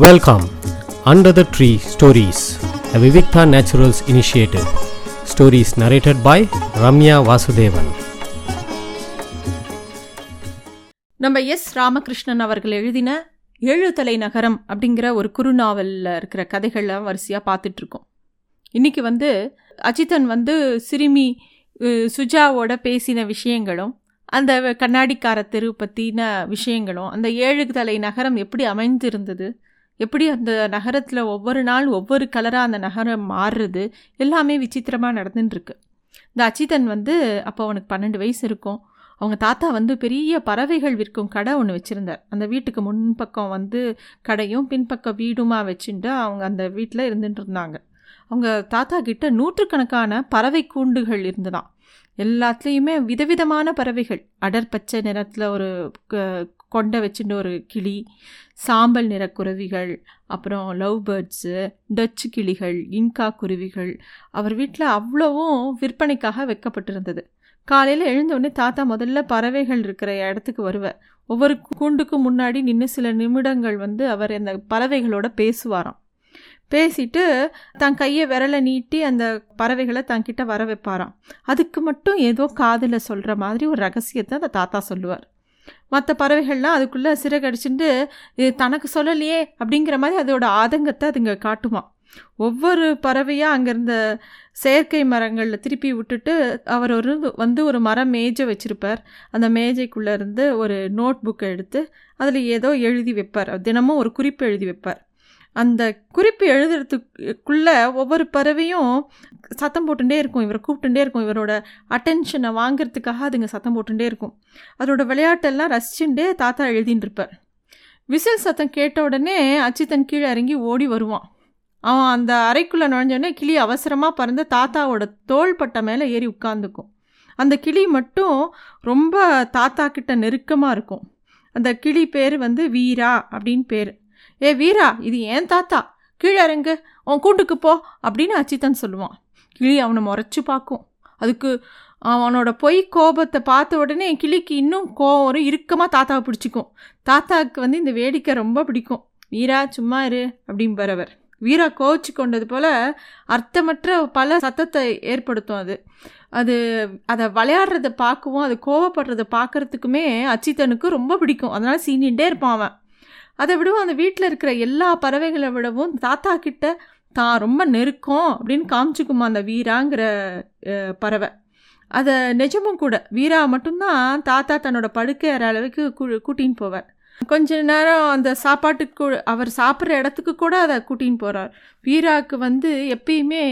Welcome under the tree stories a Vivikta naturals initiative stories narrated by Ramya Vasudevan நம்ம S Ramakrishnan அவர்கள் எழுதின ஏழுதலை நகரம் அப்படிங்கிற ஒரு குறுநாவலில் இருக்கிற கதைகள்லாம் வரிசையாக பார்த்துட்ருக்கோம். இன்றைக்கி வந்து அஜித்தன் வந்து சிறுமி சுஜாவோட பேசின விஷயங்களும் அந்த கண்ணாடிக்கார தெரு பற்றின விஷயங்களும் அந்த ஏழு தலை நகரம் எப்படி அமைந்திருந்தது எப்படி அந்த நகரத்தில் ஒவ்வொரு நாள் ஒவ்வொரு கலராக அந்த நகரம் மாறுறது எல்லாமே விசித்திரமாக நடந்துட்டுருக்கு இந்த அச்சிதன் வந்து அப்போ அவனுக்கு பன்னெண்டு வயசு இருக்கும். அவங்க தாத்தா வந்து பெரிய பறவைகள் விற்கும் கடை ஒன்று வச்சுருந்தார். அந்த வீட்டுக்கு முன்பக்கம் வந்து கடையும் பின்பக்கம் வீடுமா வச்சுட்டு அவங்க அந்த வீட்டில் இருந்துட்டு இருந்தாங்க அவங்க தாத்தா கிட்ட நூற்றுக்கணக்கான பறவை கூண்டுகள் இருந்ததாம். எல்லாத்துலேயுமே விதவிதமான பறவைகள். அடர் பச்சை நிறத்தில் ஒரு க- கொண்டை வச்சுட்டு ஒரு கிளி சாம்பல் நிற குருவிகள் அப்புறம் லவ் பேர்ட்ஸு டச்சு கிளிகள் இன்கா குருவிகள். அவர் வீட்டில் அவ்வளவும் விற்பனைக்காக வைக்கப்பட்டிருந்தது. காலையில் எழுந்தவுடனே தாத்தா முதல்ல பறவைகள் இருக்கிற இடத்துக்கு வருவார் ஒவ்வொரு கூண்டுக்கும் முன்னாடி நின்று சில நிமிடங்கள் வந்து அவர் அந்த பறவைகளோட பேசுவாராம். பேசிட்டு தன் கையை விரலை நீட்டி அந்த பறவைகளை தன்கிட்ட வர வைப்பாராம். அதுக்கு மட்டும் ஏதோ காதில் சொல்கிற மாதிரி ஒரு ரகசியத்தை அந்த தாத்தா சொல்லுவார். மற்ற பறவைகள்லாம் அதுக்குள்ளே சிறகடிச்சுட்டு இது தனக்கு சொல்லலையே அப்படிங்கிற மாதிரி அதோட ஆதங்கத்தை அதுங்க காட்டுமா. ஒவ்வொரு பறவையாக அங்கேருந்த செயற்கை மரங்களில் திருப்பி விட்டுட்டு அவர் ஒரு வந்து ஒரு மரம் மேஜை வச்சுருப்பார். அந்த மேஜைக்குள்ளே இருந்து ஒரு நோட் புக்கை எடுத்து அதில் ஏதோ எழுதி வைப்பார். தினமும் ஒரு குறிப்பு எழுதி வைப்பார். அந்த குறிப்பு எழுதுறதுக்குள்ளே ஒவ்வொரு பறவையும் சத்தம் போட்டுட்டே இருக்கும். இவரை கூப்பிட்டுட்டே இருக்கும். இவரோட அட்டென்ஷனை வாங்குறதுக்காக அதுங்க சத்தம் போட்டுட்டே இருக்கும். அதோட விளையாட்டெல்லாம் ரசிச்சுட்டே தாத்தா எழுதின்னு இருப்பார் விசில் சத்தம் கேட்ட உடனே அச்சித்தன் கீழே இறங்கி ஓடி வருவான். அவன் அந்த அறைக்குள்ளே நுழைஞ்சோடனே கிளி அவசரமாக பறந்து தாத்தாவோட தோள்பட்டை மேலே ஏறி உட்காந்துக்கும் அந்த கிளி மட்டும் ரொம்ப தாத்தா கிட்ட நெருக்கமாக இருக்கும். அந்த கிளி பேர் வந்து வீரா அப்படின்னு பேர். ஏ வீரா இது ஏன் தாத்தா. கீழே இறங்கு. உன் கூட்டுக்கு போ அப்படின்னு அச்சித்தன் சொல்லுவான். கிளி அவனை முறைச்சி பார்க்கும். அதுக்கு அவனோட பொய் கோபத்தை பார்த்த உடனே கிளிக்கு இன்னும் கோபம் வரும். இறுக்கமாக தாத்தாவை பிடிச்சிக்கும். தாத்தாவுக்கு வந்து இந்த வேடிக்கை ரொம்ப பிடிக்கும். வீரா சும்மா இரு அப்படிம்பறவர் வீரா கோவிச்சு கொண்டது போல் அர்த்தமற்ற பல சத்தத்தை ஏற்படுத்தும் அது. அது அதை விளையாடுறத பார்க்கவும் அது கோவப்படுறத பார்க்கறதுக்குமே அச்சித்தனுக்கு ரொம்ப பிடிக்கும். அதனால் சீனிகிட்டே இருப்பான் அவன். அதை விடவும் அந்த வீட்டில் இருக்கிற எல்லா பறவைகளை விடவும் தாத்தா கிட்ட தான் ரொம்ப நெருக்கம் அப்படின்னு காமிச்சுக்குமா அந்த வீராங்கிற பறவை. அதை நிஜமும் கூட வீரா மட்டும்தான் தாத்தா தன்னோட படுக்கை ஏற அளவுக்கு கூட்டின்னு போவார். கொஞ்ச நேரம் அந்த சாப்பாட்டுக்கு அவர் சாப்பிட்ற இடத்துக்கு கூட அதை கூட்டின்னு போகிறார் வீராவுக்கு வந்து எப்பயுமே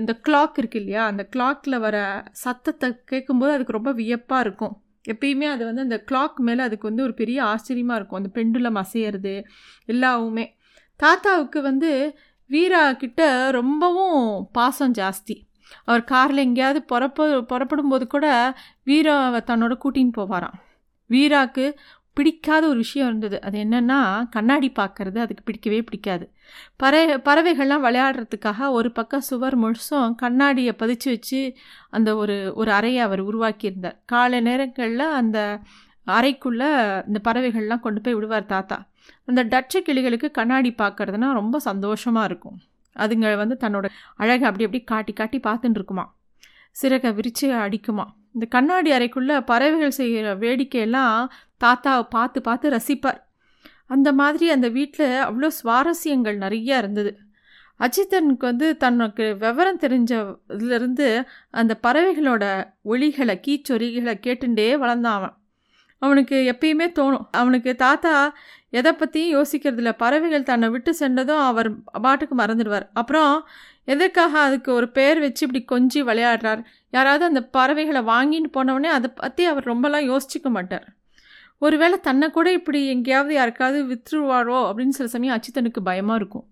இந்த கிளாக் இருக்கு இல்லையா அந்த கிளாக்கில் வர சத்தத்தை கேட்கும்போது அதுக்கு ரொம்ப வியப்பாக இருக்கும். எப்பயுமே அது வந்து அந்த கிளாக் மேலே அதுக்கு வந்து ஒரு பெரிய ஆச்சரியமாக இருக்கும். அந்த பெண்டுலம் அசையிறது எல்லாவுமே. தாத்தாவுக்கு வந்து வீரா கிட்ட ரொம்பவும் பாசம் ஜாஸ்தி. அவர் காரில் எங்கேயாவது புறப்ப புறப்படும்போது கூட வீராவை தன்னோட கூட்டின்னு போவாராம். வீராக்கு பிடிக்காத ஒரு விஷயம் இருந்தது. அது என்னென்னா கண்ணாடி பார்க்குறது அதுக்கு பிடிக்கவே பிடிக்காது. பறை பறவைகள்லாம் விளையாடுறதுக்காக ஒரு பக்கம் சுவர் முழுசும் கண்ணாடியை பதிச்சு வச்சு அந்த ஒரு ஒரு அறையை அவர் உருவாக்கியிருந்தார். காலை நேரங்களில் அந்த அறைக்குள்ளே இந்த பறவைகள்லாம் கொண்டு போய் விடுவார் தாத்தா. அந்த டச்சு கிளிகளுக்கு கண்ணாடி பார்க்குறதுனா ரொம்ப சந்தோஷமாக இருக்கும். அதுங்க வந்து தன்னோட அழகை அப்படி அப்படி காட்டி காட்டி பார்த்துட்டு இருக்குமா சிறகை விரித்து அடிக்குமா. இந்த கண்ணாடி அறைக்குள்ளே பறவைகள் செய்கிற வேடிக்கையெல்லாம் தாத்தாவை பார்த்து பார்த்து ரசிப்பார். அந்த மாதிரி அந்த வீட்டில் அவ்வளோ சுவாரஸ்யங்கள் நிறைய இருந்தது. அஜித்தனுக்கு வந்து தனக்கு விவரம் தெரிஞ்ச இதுலேருந்து அந்த பறவைகளோட ஒளிகளை கீச்சொலிகளை கேட்டுண்டே வளர்ந்தான் அவன். அவனுக்கு எப்பயுமே தோணும். அவனுக்கு தாத்தா எதை பற்றியும் யோசிக்கிறதில்ல. பறவைகள் தன்னை விட்டு சென்றதும் அவர் பாட்டுக்கு மறந்துடுவார். அப்புறம் எதற்காக அதுக்கு ஒரு பேர் வச்சு இப்படி கொஞ்சி விளையாடுறார்? யாராவது அந்த பறவைகளை வாங்கிட்டு போனவுடனே அதை பற்றி அவர் ரொம்பலாம் யோசிச்சுக்க மாட்டார். ஒருவேளை தன்னை கூட இப்படி எங்கேயாவது யாருக்காவது விற்றுருவாரோ அப்படின்னு சில சமயம் அச்சித்தனுக்கு பயமாக இருக்கும்.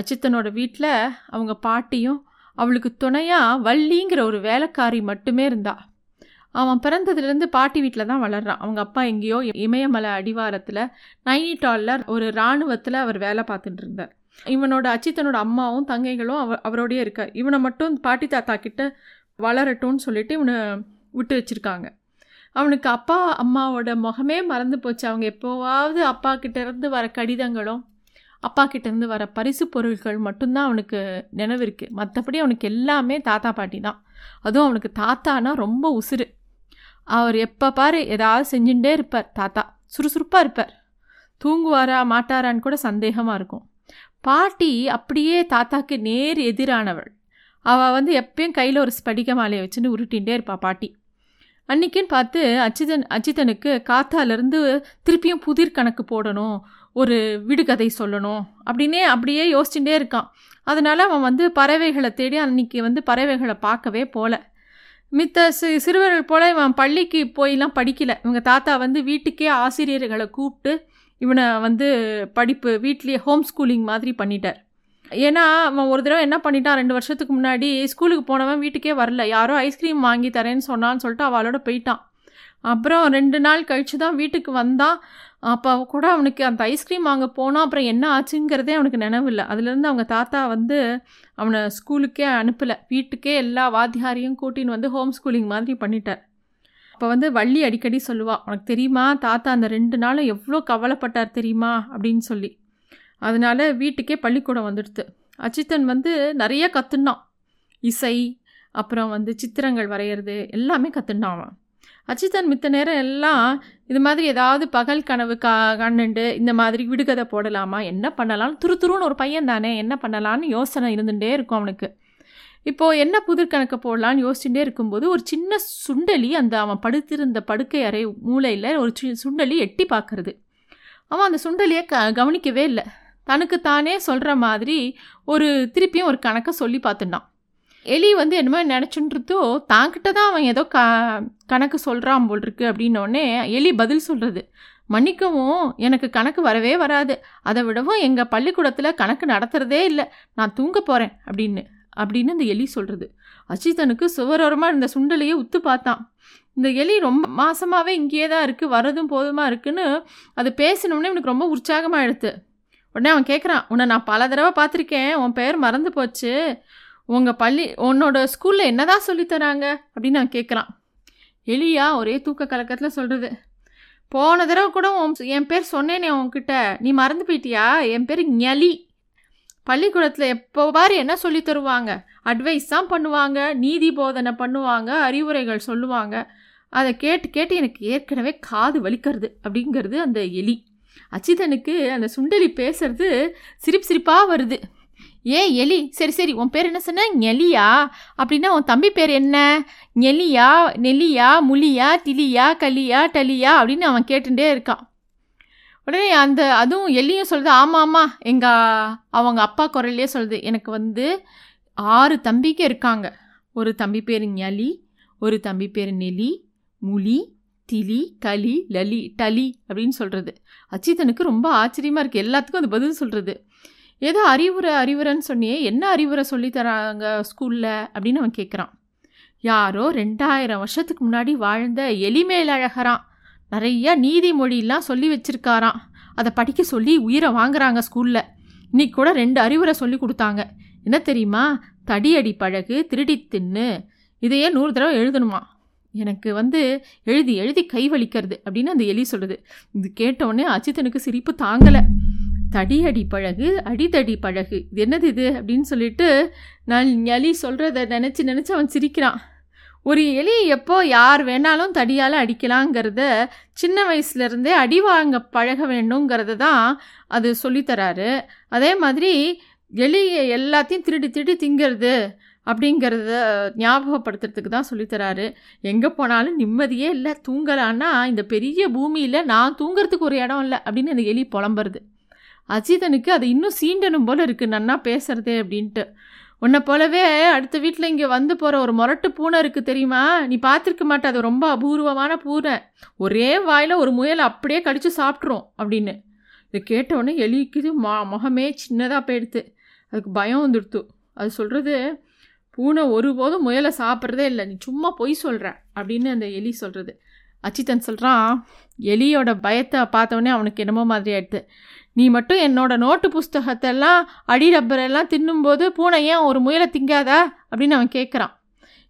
அச்சித்தனோட வீட்டில் அவங்க பாட்டியும் அவளுக்கு துணையாக வள்ளிங்கிற ஒரு வேலைக்காரி மட்டுமே இருந்தா. அவன் பிறந்ததுலேருந்து பாட்டி வீட்டில் தான் வளர்றான். அவங்க அப்பா எங்கேயோ இமயமலை அடிவாரத்தில் நைனிடாலில் ஒரு இராணுவத்தில் அவர் வேலை பார்த்துட்டு இருந்தார். இவனோட அச்சித்தனோட அம்மாவும் தங்கைகளும் அவ அவரோடயே இருக்கார். இவனை மட்டும் பாட்டி தாத்தா கிட்ட வளரட்டும்னு சொல்லிட்டு இவனை விட்டு வச்சுருக்காங்க. அவனுக்கு அப்பா அம்மாவோட முகமே மறந்து போச்சு. அவங்க எப்போவாவது அப்பா கிட்டேருந்து வர கடிதங்களும் அப்பா கிட்டேருந்து வர பரிசு பொருட்கள் மட்டும்தான் அவனுக்கு நினைவு இருக்குது மற்றபடி அவனுக்கு எல்லாமே தாத்தா பாட்டி தான். அதுவும் அவனுக்கு தாத்தானா ரொம்ப உசுறு. அவர் எப்போ பாரு ஏதாவது செஞ்சுட்டே இருப்பார் தாத்தா. சுறுசுறுப்பாக இருப்பார். தூங்குவாரா மாட்டாரான்னு கூட சந்தேகமாக இருக்கும். பாட்டி அப்படியே தாத்தாக்கு நேர் எதிரானவள். அவள் வந்து எப்பயும் கையில் ஒரு ஸ்படிக மாலையை வச்சுன்னு உருட்டிகிட்டே இருப்பாள் பாட்டி. அன்றைக்கின்னு பார்த்து அச்சிதன் அச்சிதனுக்கு காத்தாலேருந்து திருப்பியும் புதிர் கணக்கு போடணும் ஒரு விடுகதை சொல்லணும் அப்படின்னே அப்படியே யோசிச்சுட்டே இருக்கான். அதனால் அவன் வந்து பறவைகளை தேடி அன்றைக்கி வந்து பறவைகளை பார்க்கவே போகல மித்த சி சிறுவர்கள் போல் இவன் பள்ளிக்கு போயெல்லாம் படிக்கலை. இவங்க தாத்தா வந்து வீட்டுக்கே ஆசிரியர்களை கூப்பிட்டு இவனை வந்து படிப்பு வீட்லேயே ஹோம் ஸ்கூலிங் மாதிரி பண்ணிட்டார். ஏன்னா அவன் ஒரு தடவை என்ன பண்ணிட்டான் ரெண்டு வருஷத்துக்கு முன்னாடி ஸ்கூலுக்கு போனவன் வீட்டுக்கே வரல. யாரோ ஐஸ்கிரீம் வாங்கி தரேன்னு சொன்னான்னு சொல்லிட்டு அவளோட போயிட்டான். அப்புறம் ரெண்டு நாள் கழித்து தான் வீட்டுக்கு வந்தான். அப்போ கூட அவனுக்கு அந்த ஐஸ்கிரீம் வாங்க போனால் அப்புறம் என்ன ஆச்சுங்கிறதே அவனுக்கு நினைவில்லை அதுலேருந்து அவங்க தாத்தா வந்து அவனை ஸ்கூலுக்கே அனுப்பலை. வீட்டுக்கே எல்லா வாத்தியாரையும் கூட்டின்னு வந்து ஹோம் ஸ்கூலிங் மாதிரி பண்ணிட்டார். அப்போ வந்து வள்ளி அடிக்கடி சொல்லுவாள் உனக்கு தெரியுமா தாத்தா அந்த ரெண்டு நாளும் எவ்வளோ கவலைப்பட்டார் தெரியுமா? அப்படின்னு சொல்லி. அதனால் வீட்டுக்கே பள்ளிக்கூடம் வந்துடுது அச்சித்தன் வந்து நிறைய கற்றுனான் இசை அப்புறம் வந்து சித்திரங்கள் வரைகிறது எல்லாமே கற்றுனான் அவன். அச்சித்தன் மித்த நேரம் எல்லாம் இது மாதிரி ஏதாவது பகல் கனவு கா கண்ணுண்டு இந்த மாதிரி விடுகதை போடலாமா? என்ன பண்ணலாம்? துரு துருன்னு ஒரு பையன் தானே என்ன பண்ணலான்னு யோசனை இருந்துகிட்டே இருக்கும் அவனுக்கு. இப்போது என்ன புதிர் கணக்கை போடலான்னு யோசிச்சுட்டே இருக்கும்போது ஒரு சின்ன சுண்டலி அந்த அவன் படுத்திருந்த படுக்கை அறை மூளையில் ஒரு சி சுண்டலி எட்டி பார்க்கறது. அவன் அந்த சுண்டலியை க கவனிக்கவே இல்லை. தனக்கு தானே சொல்கிற மாதிரி ஒரு திருப்பியும் ஒரு கணக்கை சொல்லி பார்த்துட்டான். எலி வந்து என்னமோ நினச்சுன்றதோ தாங்கிட்ட தான் அவன் ஏதோ க கணக்கு சொல்கிறான் போல் இருக்கு அப்படின்னோடனே எலி பதில் சொல்கிறது மன்னிக்கவும் எனக்கு கணக்கு வரவே வராது. அதை விடவும் எங்கள் பள்ளிக்கூடத்தில் கணக்கு நடத்துகிறதே இல்லை. நான் தூங்க போகிறேன் அப்படின்னு அப்படின்னு இந்த எலி சொல்கிறது அஜித்தனுக்கு சுவரோரமாக இந்த சுண்டலையே உத்து பார்த்தான். இந்த எலி ரொம்ப மாசமாகவே இங்கேயே தான் இருக்குது வரதும் போதுமாக இருக்குன்னு அது பேசினோடனே இவனுக்கு ரொம்ப உற்சாகமாக எடுத்து உடனே அவன் கேட்குறான் உன்னை நான் பல தடவை பார்த்துருக்கேன் உன் பேர் மறந்து போச்சு. உங்கள் பள்ளி உன்னோட ஸ்கூலில் என்னதான் சொல்லித்தராங்க அப்படின்னு நான் கேட்குறான் எலியா ஒரே தூக்க கலக்கத்தில் சொல்கிறது போன தடவை கூட உன் என் பேர் சொன்னேனே உன்கிட்ட. நீ மறந்து போயிட்டியா? என் பேர் ஞலி. பள்ளிக்கூடத்தில் எப்போ பாரு என்ன சொல்லி தருவாங்க? அட்வைஸ் தான் பண்ணுவாங்க நீதி போதனை பண்ணுவாங்க அறிவுரைகள் சொல்லுவாங்க. அதை கேட்டு கேட்டு எனக்கு ஏற்கனவே காது வலிக்கிறது. அப்படிங்கிறது அந்த எலி. அச்சிதனுக்கு அந்த சுண்டலி பேசுறது சிரிப்பு சிரிப்பாக வருது. ஏ எலி சரி சரி உன் பேர் என்ன சொன்ன? நெலியா? அப்படின்னா உன் தம்பி பேர் என்ன? நெலியா நெல்லியா முலியா திலியா கலியா டலியா? அப்படின்னு அவன் கேட்டுட்டே இருக்கான். உடனே அந்த அதுவும் எல்லியும் சொல்லுது ஆமாம் ஆமாம் எங்கள் அவங்க அப்பா குரல்லையே சொல்லுது எனக்கு வந்து ஆறு தம்பிக்கு இருக்காங்க. ஒரு தம்பி பேர் ஞலி ஒரு தம்பி பேர் நெலி முலி திலி கலி லலி டலி அப்படின்னு சொல்கிறது அச்சிதனுக்கு ரொம்ப ஆச்சரியமாக இருக்குது எல்லாத்துக்கும் அது பதில் சொல்கிறது ஏதோ அறிவுரை அறிவுரைன்னு சொன்னியே என்ன அறிவுரை சொல்லித்தராங்க ஸ்கூலில் அப்படின்னு அவன் கேட்குறான் யாரோ ரெண்டாயிரம் வருஷத்துக்கு முன்னாடி வாழ்ந்த எலிமேல் நிறையா நிறைய நீதிமொழியெல்லாம் சொல்லி வச்சுருக்காராம். அதை படிக்க சொல்லி உயிரை வாங்குறாங்க ஸ்கூலில் இன்றைக்கி கூட ரெண்டு அறிவுரை சொல்லி கொடுத்தாங்க. என்ன தெரியுமா? தடியடி பழகு திருடி தின்னு. இதையே நூறு தடவை எழுதணுமா? எனக்கு வந்து எழுதி எழுதி கை வலிக்கிறது அப்படின்னு அந்த எலி சொல்லுது. இது கேட்டவுடனே அச்சித்தனுக்கு சிரிப்பு தாங்கலை. தடியடி பழகு அடிதடி பழகு. இது என்னது இது? அப்படின்னு சொல்லிட்டு நான் எலி சொல்கிறத நினச்சி நினச்சி அவன் சிரிக்கிறான். ஒரு எலி எப்போ யார் வேணாலும் தடியால் அடிக்கலாங்கிறத சின்ன வயசுலேருந்தே அடி வாங்க பழக வேண்டுங்கிறத தான் அது சொல்லித்தராரு அதே மாதிரி எலியை எல்லாத்தையும் திருடி திருடி திங்கிறது அப்படிங்கிறத ஞாபகப்படுத்துறதுக்கு தான் சொல்லித்தராரு எங்கே போனாலும் நிம்மதியே இல்லை. தூங்கலான்னா இந்த பெரிய பூமியில் நான் தூங்கிறதுக்கு ஒரு இடம் இல்லை அப்படின்னு அந்த எலி புலம்புறது. அஜிதனுக்கு அது இன்னும் சீண்டனும் போல் இருக்குது நன்னா பேசுகிறதே அப்படின்ட்டு. உன்னை போலவே அடுத்த வீட்டில் இங்கே வந்து போகிற ஒரு முரட்டு பூனை இருக்குது தெரியுமா? நீ பார்த்துருக்க மாட்டேன் அது ரொம்ப அபூர்வமான பூனை. ஒரே வாயில் ஒரு முயல் அப்படியே கடித்து சாப்பிட்ரும் அப்படின்னு. இதை கேட்டவுடனே எலிக்குது மொ முகமே சின்னதாக போயிடுத்து. அதுக்கு பயம் வந்துடுத்து. அது சொல்கிறது பூனை ஒருபோதும் முயலை சாப்பிட்றதே இல்லை. நீ சும்மா பொய் சொல்கிற அப்படின்னு அந்த எலி சொல்கிறது அச்சித்தன் சொல்கிறான் எலியோட பயத்தை பார்த்தவொடனே அவனுக்கு என்னமோ மாதிரி ஆயிடுது. நீ மட்டும் என்னோடய நோட்டு புஸ்தகத்தெல்லாம் அடி ரப்பரெல்லாம் தின்னும்போது பூனை ஏன் ஒரு முயலை திங்காதா? அப்படின்னு அவன் கேட்குறான்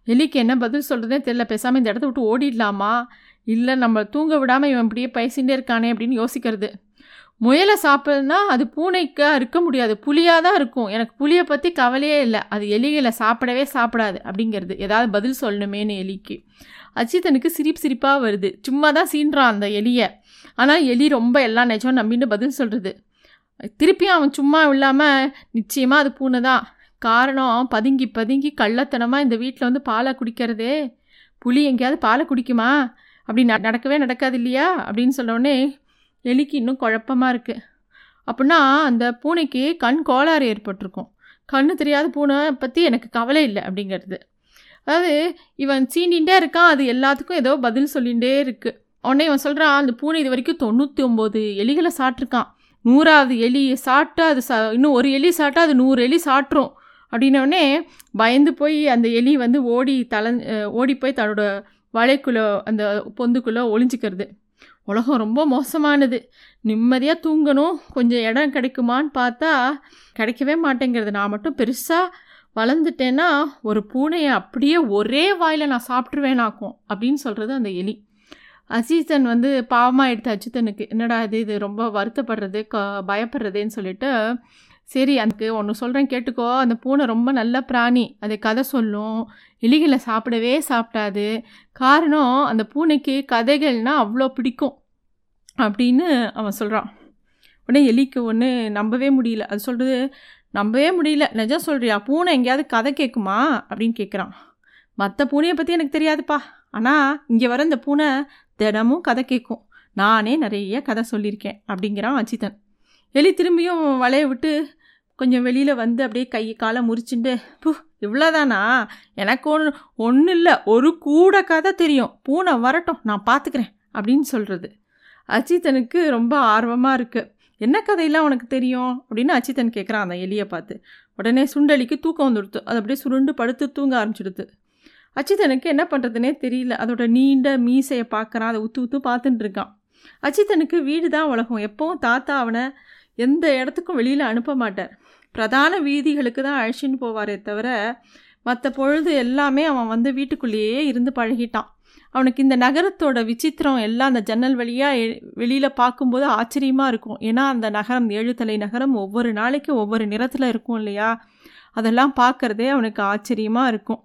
எலிக்கு என்ன பதில் சொல்கிறதே தெரில பேசாமல் இந்த இடத்த விட்டு ஓடிடலாமா? இல்லை நம்ம தூங்க விடாமல் இவன் இப்படியே பேசிகிட்டே இருக்கானே அப்படின்னு யோசிக்கிறது. முயலை சாப்பிடுனா அது பூனைக்காக இருக்க முடியாது. புளியாக தான் இருக்கும். எனக்கு புளியை பற்றி கவலையே இல்லை. அது எலிகளை சாப்பிடவே சாப்பிடாது அப்படிங்கிறது. ஏதாவது பதில் சொல்லணுமேனு எலிக்கு. அஜித்தனுக்கு சிரிப்பு சிரிப்பாக வருது. சும்மா தான் சீன்றான் அந்த எலியை. ஆனால் எலி ரொம்ப எல்லாம் நிஜம் நம்பின்னு பதில் சொல்கிறது திருப்பியும் அவன் சும்மா இல்லாமல் நிச்சயமாக அது பூனை தான். காரணம் பதுங்கி பதுங்கி கள்ளத்தனமாக இந்த வீட்டில் வந்து பாலை குடிக்கிறதே. புளி எங்கேயாவது பாலை குடிக்குமா? அப்படி ந நடக்கவே நடக்காது இல்லையா? அப்படின்னு சொன்னோடனே எலிக்கு இன்னும் குழப்பமாக இருக்குது அப்படின்னா அந்த பூனைக்கு கண் கோளாறு ஏற்பட்டிருக்கும். கண்ணு தெரியாத பூனை பற்றி எனக்கு கவலை இல்லை அப்படிங்கிறது அதாவது இவன் சீண்டிகிட்டே இருக்கான் அது எல்லாத்துக்கும் ஏதோ பதில் சொல்லிகிட்டே இருக்குது உடனே இவன் சொல்கிறான் அந்த பூனை இது வரைக்கும் தொண்ணூற்றி ஒம்பது எலிகளை சாப்பிட்ருக்கான் நூறாவது எலி சாப்பிட்டா அது சா இன்னும் ஒரு எலி சாப்பிட்டா அது நூறு எலி சாப்பிட்ரும் அப்படின்னோடனே பயந்து போய் அந்த எலி வந்து ஓடி தலை ஓடி போய் தன்னோட வலைக்குள்ளே அந்த பொந்துக்குள்ளே ஒளிஞ்சிக்கிறது. உலகம் ரொம்ப மோசமானது. நிம்மதியாக தூங்கணும். கொஞ்சம் இடம் கிடைக்குமான்னு பார்த்தா கிடைக்கவே மாட்டேங்கிறது. நான் மட்டும் பெருசாக வளர்ந்துட்டேன்னா ஒரு பூனையை அப்படியே ஒரே வாயில் நான் சாப்பிட்ருவேனாக்கும் அப்படின்னு சொல்கிறது அந்த எலி. அஜித்தன் வந்து பாவமாக எடுத்த அஜித்தனுக்கு என்னடா இது இது ரொம்ப வருத்தப்படுறது க பயப்படுறதுன்னு சொல்லிட்டு சரி அதுக்கு ஒன்று சொல்கிறேன் கேட்டுக்கோ. அந்த பூனை ரொம்ப நல்ல பிராணி. அது கதை சொல்லும். எலிகளை சாப்பிடவே சாப்பிடாது. காரணம் அந்த பூனைக்கு கதைகள்னால் அவ்வளோ பிடிக்கும். அப்படின்னு அவன் சொல்கிறான் உடனே எலிக்கு ஒன்று நம்பவே முடியல. அது சொல்கிறது நம்பவே முடியல. நிஜம் சொல்கிறியா பூனை எங்கேயாவது கதை கேட்குமா அப்படின்னு கேட்குறான் மற்ற பூனையை பற்றி எனக்கு தெரியாதுப்பா. ஆனால் இங்கே வர இந்த பூனை தினமும் கதை கேட்கும் நானே நிறைய கதை சொல்லியிருக்கேன் அப்படிங்கிறான் அஜிதன். எலி திரும்பியும் வளைய விட்டு கொஞ்சம் வெளியில் வந்து அப்படியே கை காலை முறிச்சுண்டு பூ இவ்வளோதானா எனக்கு ஒன்று ஒன்றும் இல்லை ஒரு கூட கதை தெரியும். பூனை வரட்டும் நான் பார்த்துக்கிறேன் அப்படின்னு சொல்கிறது அஜித்தனுக்கு ரொம்ப ஆர்வமாக இருக்குது என்ன கதையெல்லாம் உனக்கு தெரியும்? அப்படின்னு அச்சித்தன் கேட்குறான் அந்த எலியை பார்த்து. உடனே சுண்டலிக்கு தூக்கம் வந்துடுத்து. அது அப்படியே சுருண்டு படுத்து தூங்க ஆரம்பிச்சிடுது அச்சித்தனுக்கு என்ன பண்ணுறதுனே தெரியல. அதோட நீண்ட மீசையை பார்க்குறான். அதை உத்து உத்து பார்த்துட்டு இருக்கான். அச்சித்தனுக்கு வீடு தான் உலகம். எப்போவும் தாத்தா அவனை எந்த இடத்துக்கும் வெளியில் அனுப்ப மாட்டார். பிரதான வீதிகளுக்கு தான் அழைச்சின்னு போவாரே தவிர மற்ற பொழுது எல்லாமே அவன் வந்து வீட்டுக்குள்ளேயே இருந்து பழகிட்டான். அவனுக்கு இந்த நகரத்தோட விசித்திரம் எல்லாம் அந்த ஜன்னல் வழியாக வெளியில் பார்க்கும்போது ஆச்சரியமாக இருக்கும். ஏன்னா அந்த நகரம் ஏழுத்தலை நகரம் ஒவ்வொரு நாளைக்கும் ஒவ்வொரு நிறத்தில் இருக்கும் இல்லையா? அதெல்லாம் பார்க்குறதே அவனுக்கு ஆச்சரியமாக இருக்கும்.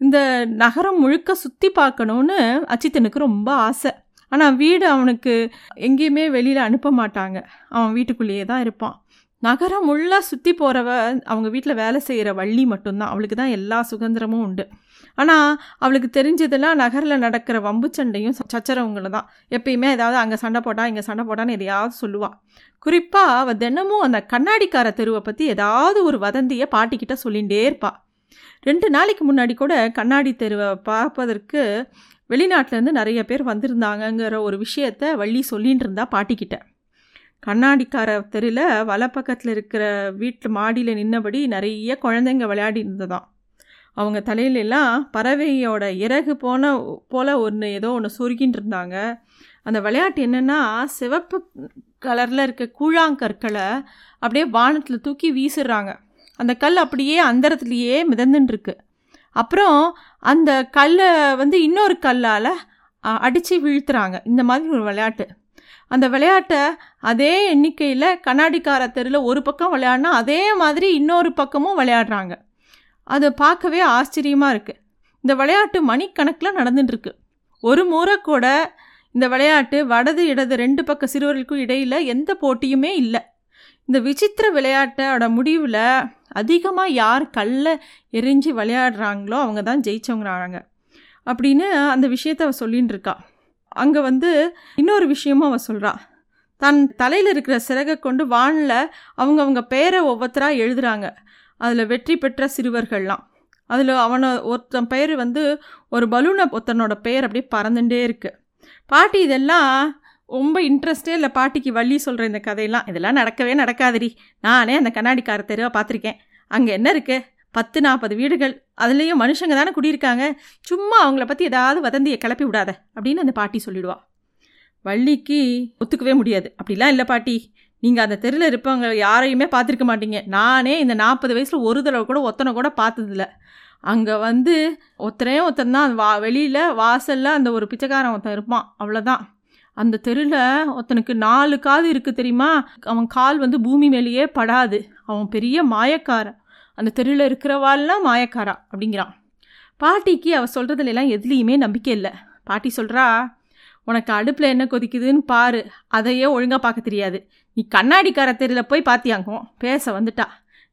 இந்த நகரம் முழுக்க சுற்றி பார்க்கணுன்னு அச்சித்தனுக்கு ரொம்ப ஆசை. ஆனால் வீடு அவனுக்கு எங்கேயுமே வெளியில் அனுப்ப மாட்டாங்க. அவன் வீட்டுக்குள்ளேயே தான் இருப்பான். நகரம் முள்ளா சுற்றி போகிறவ அவங்க வீட்டில் வேலை செய்கிற வள்ளி மட்டும்தான். அவளுக்கு தான் எல்லா சுதந்திரமும் உண்டு. ஆனால் அவளுக்கு தெரிஞ்சதெல்லாம் நகரில் நடக்கிற வம்பு சண்டையும் சச்சரவங்களும் தான். எப்பயுமே ஏதாவது அங்கே சண்டை போட்டா இங்கே சண்டை போட்டான்னு எதையாவது சொல்லுவாள் குறிப்பாக அவள் தினமும் அந்த கண்ணாடிக்கார தெருவை பற்றி ஏதாவது ஒரு வதந்தியை பாட்டிக்கிட்ட சொல்லிகிட்டே இருப்பாள் ரெண்டு நாளைக்கு முன்னாடி கூட கண்ணாடி தெருவை பார்ப்பதற்கு வெளிநாட்டிலேருந்து நிறைய பேர் வந்திருந்தாங்கங்கிற ஒரு விஷயத்த வள்ளி சொல்லிகிட்டு இருந்தா பாட்டிக்கிட்ட. கண்ணாடிக்கார தெருவில் வலப்பக்கத்தில் இருக்கிற வீட்டு மாடியில் நின்னபடி நிறைய குழந்தைங்க விளையாடி இருந்ததாம். அவங்க தலையிலெல்லாம் பறவையோட இறகு போன போல் ஒன்று ஏதோ ஒன்று சொருகின்னு இருந்தாங்க. அந்த விளையாட்டு என்னென்னா சிவப்பு கலரில் இருக்க கூழாங்கற்களை அப்படியே வானத்தில் தூக்கி வீசுடுறாங்க அந்த கல் அப்படியே அந்தரத்துலேயே மிதந்துட்டுருக்கு அப்புறம் அந்த கல்லை வந்து இன்னொரு கல்லால் அடித்து வீழ்த்துறாங்க. இந்த மாதிரி ஒரு விளையாட்டு. அந்த விளையாட்டை அதே எண்ணிக்கையில் கண்ணாடிக்கார தெருவில் ஒரு பக்கம் விளையாடினா அதே மாதிரி இன்னொரு பக்கமும் விளையாடுறாங்க. அது பார்க்கவே ஆச்சரியமாக இருக்குது இந்த விளையாட்டு மணிக்கணக்கில் நடந்துட்டுருக்கு. ஒரு முறை கூட இந்த விளையாட்டு வடது இடது ரெண்டு பக்க சிறுவர்களுக்கும் இடையில் எந்த போட்டியுமே இல்லை. இந்த விசித்திர விளையாட்டோட முடிவில் அதிகமாக யார் கல்லை எரிஞ்சு விளையாடுறாங்களோ அவங்க தான் ஜெயிச்சவங்கிறாங்க. அப்படின்னு அந்த விஷயத்த அவள் சொல்லின்னு இருக்கா அங்கே வந்து இன்னொரு விஷயமும் அவன் சொல்கிறா தன் தலையில் இருக்கிற சிறகை கொண்டு வானில் அவங்கவுங்க பெயரை ஒவ்வொருத்தராக எழுதுகிறாங்க அதில் வெற்றி பெற்ற சிறுவர்கள்லாம். அதில் அவனை ஒருத்தன் பெயர் வந்து ஒரு பலூனை ஒருத்தனோட பெயர் அப்படியே பறந்துட்டே இருக்குது பாட்டி இதெல்லாம் ரொம்ப இன்ட்ரெஸ்டே இல்லை பாட்டிக்கு வள்ளி சொல்கிற இந்த கதையெல்லாம். இதெல்லாம் நடக்கவே நடக்காதடி. நானே அந்த கண்ணாடிக்கார தெருவை பார்த்துருக்கேன். அங்கே என்ன இருக்குது பத்து நாற்பது வீடுகள் அதுலேயும் மனுஷங்க தானே குடியிருக்காங்க. சும்மா அவங்கள பற்றி ஏதாவது வதந்தியை கிளப்பி விடாத அப்படின்னு அந்த பாட்டி சொல்லிடுவா. வள்ளிக்கு ஒத்துக்கவே முடியாது. அப்படிலாம் இல்லை பாட்டி. நீங்கள் அந்த தெருவில் இருப்பவங்க யாரையுமே பார்த்துருக்க மாட்டீங்க. நானே இந்த நாற்பது வயசில் ஒரு தடவை கூட ஒத்தனை கூட பார்த்ததில்ல. அங்கே வந்து ஒருத்தனே ஒருத்தன் தான். வா வெளியில் வாசலில் அந்த ஒரு பிச்சைக்காரன் ஒருத்தன் இருப்பான். அவ்வளோதான் அந்த தெருவில் ஒருத்தனுக்கு நாலு காது இருக்குது தெரியுமா? அவன் கால் வந்து பூமி மேலேயே படாது. அவன் பெரிய மாயக்காரன். அந்த தெருவில் இருக்கிறவாள்லாம் மாயக்காரா? அப்படிங்கிறான். பாட்டிக்கு அவள் சொல்கிறதுல எல்லாம் எதுலேயுமே நம்பிக்கை இல்லை. பாட்டி சொல்கிறா உனக்கு அடுப்பில் என்ன கொதிக்குதுன்னு பாரு. அதையே ஒழுங்காக பார்க்க தெரியாது. நீ கண்ணாடிக்கார தெருவில் போய் பார்த்தியாங்கோ பேச வந்துட்டா.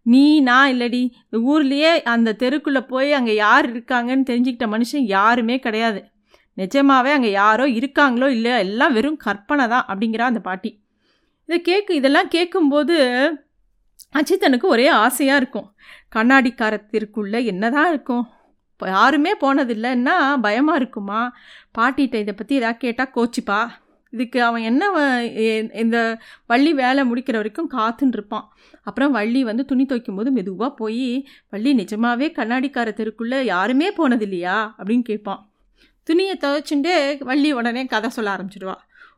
நீ நான் இல்லடி. இந்த ஊர்லேயே அந்த தெருக்குள்ளே போய் அங்கே யார் இருக்காங்கன்னு தெரிஞ்சுக்கிட்ட மனுஷன் யாருமே கிடையாது. நிஜமாகவே அங்கே யாரோ இருக்காங்களோ இல்லையோ எல்லாம் வெறும் கற்பனை தான். அப்படிங்கிறா அந்த பாட்டி. இதை கேட்கு இதெல்லாம் கேட்கும்போது அஜித்தனுக்கு ஒரே ஆசையாக இருக்கும். கண்ணாடிக்காரத்திற்குள்ளே என்னதான் இருக்கும்? இப்போ யாருமே போனதில்லைன்னா பயமாக இருக்குமா? பாட்டிகிட்ட இதை பற்றி எதாவது கேட்டால் கோச்சிப்பா. இதுக்கு அவன் என்ன வ- எ- இந்த வள்ளி வேலை முடிக்கிற வரைக்கும் காத்துன்னு இருப்பான். அப்புறம் வள்ளி வந்து துணி துவைக்கும் போது மெதுவாக போய் வள்ளி நிஜமாகவே கண்ணாடிக்கார தெருக்குள்ளே யாருமே போனது இல்லையா அப்படின்னு கேட்பான். துணியை துவைச்சுட்டு வள்ளி உடனே கதை சொல்ல ஆரம்பிச்சிடுவா.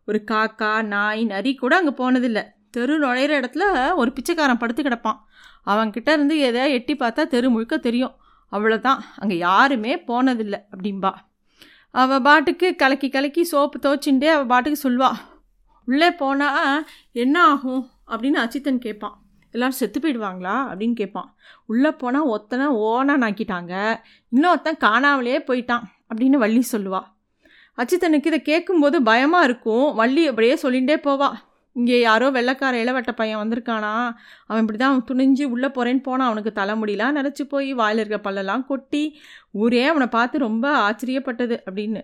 ஒரு காக்கா நாய் நரி கூட அங்கே போனதில்லை. தெரு நுழையிற இடத்துல ஒரு பிச்சைக்காரன் படுத்து கிடப்பான். அவன்கிட்ட இருந்து எதை எட்டி பார்த்தா தெரு முழுக்க தெரியும். அவ்வளோதான் அங்கே யாருமே போனதில்லை அப்படிம்பா. அவள் பாட்டுக்கு கலக்கி கலக்கி சோப்பு துவச்சுட்டே அவள் பாட்டுக்கு சொல்வா உள்ளே போனால் என்ன ஆகும்? அப்படின்னு அச்சித்தன் கேட்பான். எல்லாரும் செத்து போயிடுவாங்களா? அப்படின்னு கேட்பான். உள்ளே போனால் ஒத்தனை ஓனா நாக்கிட்டாங்க இன்னொருத்தன் காணாமலே போயிட்டான். அப்படின்னு வள்ளி சொல்லுவாள் அச்சித்தனுக்கு இதை கேட்கும்போது பயமாக இருக்கும். வள்ளி அப்படியே சொல்லிகிட்டே போவாள் இங்கே யாரோ வெள்ளைக்கார இளவட்ட பையன் வந்திருக்கானா? அவன் இப்படி தான் துணிஞ்சு உள்ளே போகிறேன்னு போனான் அவனுக்கு தலைமுடிலாம் நினச்சி போய் வாயில் இருக்க பல்லெல்லாம் கொட்டி ஊரே அவனை பார்த்து ரொம்ப ஆச்சரியப்பட்டது அப்படின்னு.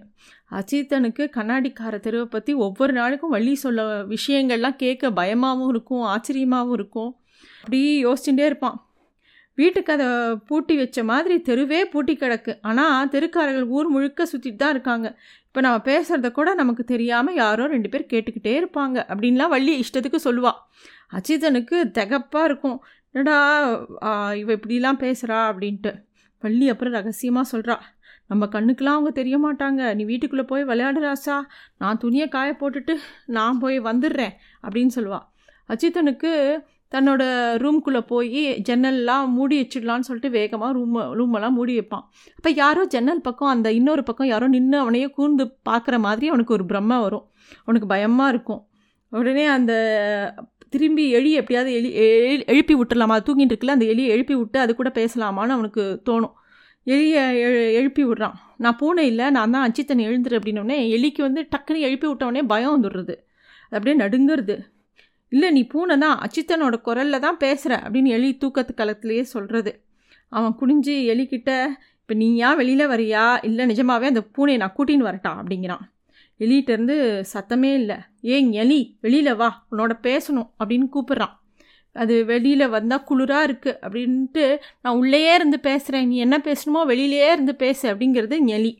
அஜித்தனுக்கு கண்ணாடிக்கார தெருவை பற்றி ஒவ்வொரு நாளுக்கும் வள்ளி சொல்ல விஷயங்கள்லாம் கேட்க பயமாகவும் இருக்கும் ஆச்சரியமாகவும் இருக்கும். அப்படி யோசிச்சுட்டே இருப்பான். வீட்டுக்கு அதை பூட்டி வச்ச மாதிரி தெருவே பூட்டி கிடக்கு. ஆனால் தெருக்காரர்கள் ஊர் முழுக்க சுற்றிட்டு தான் இருக்காங்க. இப்போ நம்ம பேசுகிறத கூட நமக்கு தெரியாமல் யாரோ ரெண்டு பேர் கேட்டுக்கிட்டே இருப்பாங்க. அப்படின்லாம் வள்ளி இஷ்டத்துக்கு சொல்லுவாள் அஜிதனுக்கு தகப்பாக இருக்கும். என்னடா இவ இப்படிலாம் பேசுகிறா அப்படின்ட்டு. வள்ளி அப்புறம் ரகசியமாக சொல்கிறா நம்ம கண்ணுக்கெலாம் அவங்க தெரிய மாட்டாங்க. நீ வீட்டுக்குள்ளே போய் விளையாடு ராசா. நான் துணியை காய போட்டுட்டு நான் போய் வந்துடுறேன் அப்படின்னு சொல்லுவாள் அஜித்தனுக்கு தன்னோட ரூம்குள்ளே போய் ஜன்னல்லாம் மூடி வச்சிடலான்னு சொல்லிட்டு வேகமாக ரூம் ரூமெல்லாம் மூடி வைப்பான். அப்போ யாரோ ஜன்னல் பக்கம் அந்த இன்னொரு பக்கம் யாரோ நின்று அவனையே கூர்ந்து பார்க்குற மாதிரி அவனுக்கு ஒரு பிரம்மை வரும். அவனுக்கு பயமாக இருக்கும். உடனே அந்த திரும்பி எலி எப்படியாவது எலி எ- எழுப்பி விட்டுறலாமா தூங்கிட்டு இருக்குல்ல அந்த எலியை எழுப்பி விட்டு அது கூட பேசலாமான்னு அவனுக்கு தோணும். எலியை எழு- எழுப்பி விடுறான். நான் பூனை இல்லை நான் தான் அச்சித்தன் எழுந்துரு அப்படின்னோடனே எலிக்கு வந்து டக்குன்னு எழுப்பி விட்டவொடனே பயம் வந்துடுறது. அது அப்படியே நடுங்கிறது. இல்லை நீ பூனை தான் அச்சித்தனோட குரலில் தான் பேசுகிற அப்படின்னு எலி தூக்கத்து காலத்திலேயே சொல்கிறது அவன் குனிஞ்சு எலிக்கிட்ட இப்போ நீ ஏன் வெளியில் வரியா? இல்லை நிஜமாகவே அந்த பூனையை நான் கூட்டின்னு வரட்டா? அப்படிங்கிறான். எலிகிட்டேருந்து சத்தமே இல்லை. ஏங் எலி வெளியில் வா உன்னோட பேசணும் அப்படின்னு கூப்பிட்றான். அது வெளியில் வந்தால் குளிராக இருக்குது அப்படின்ட்டு நான் உள்ளேயே இருந்து பேசுகிறேன் நீ என்ன பேசணுமோ வெளியிலேயே இருந்து பேசு அப்படிங்கிறது எலி.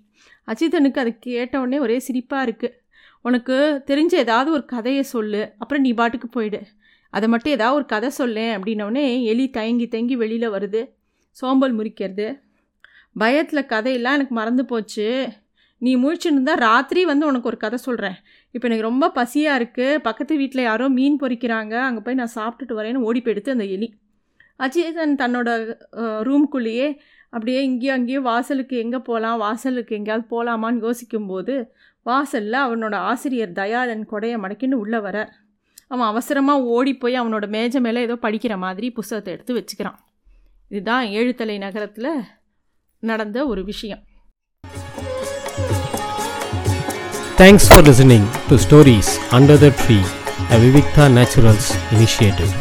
அஜிதனுக்கு அது கேட்ட உடனே ஒரே சிரிப்பாக இருக்குது உனக்கு தெரிஞ்ச ஏதாவது ஒரு கதையை சொல்லு அப்புறம் நீ பாட்டுக்கு போயிடு. அதை மட்டும் ஏதாவது ஒரு கதை சொல்லேன் அப்படின்னோடனே எலி தயங்கி தயங்கி வெளியில் வருது. சோம்பல் முறிக்கிறது. பயத்தில் கதையெல்லாம் எனக்கு மறந்து போச்சு. நீ முழிச்சுன்னு ராத்திரி வந்து உனக்கு ஒரு கதை சொல்கிறேன் இப்போ எனக்கு ரொம்ப பசியாக இருக்குது பக்கத்து வீட்டில் யாரோ மீன் பொறிக்கிறாங்க. அங்கே போய் நான் சாப்பிட்டுட்டு வரேன்னு ஓடி போயிடுத்து அந்த எலி. அஜிதன் தன்னோட ரூம்குள்ளேயே அப்படியே இங்கேயும் அங்கேயும் வாசலுக்கு எங்கே போகலாம் வாசலுக்கு எங்கேயாவது போகலாமான்னு யோசிக்கும்போது வாசலில் அவனோட ஆசிரியர் தயாளன் கொடையை மடக்கின்னு உள்ளே வர. அவன் அவசரமாக ஓடி போய் அவனோட மேஜை மேலே ஏதோ படிக்கிற மாதிரி புஸ்தகத்தை எடுத்து வச்சுக்கிறான். இதுதான் ஏழுத்தலை நகரத்தில் நடந்த ஒரு விஷயம். Thanks for listening to stories under the tree a Vivikta naturals initiative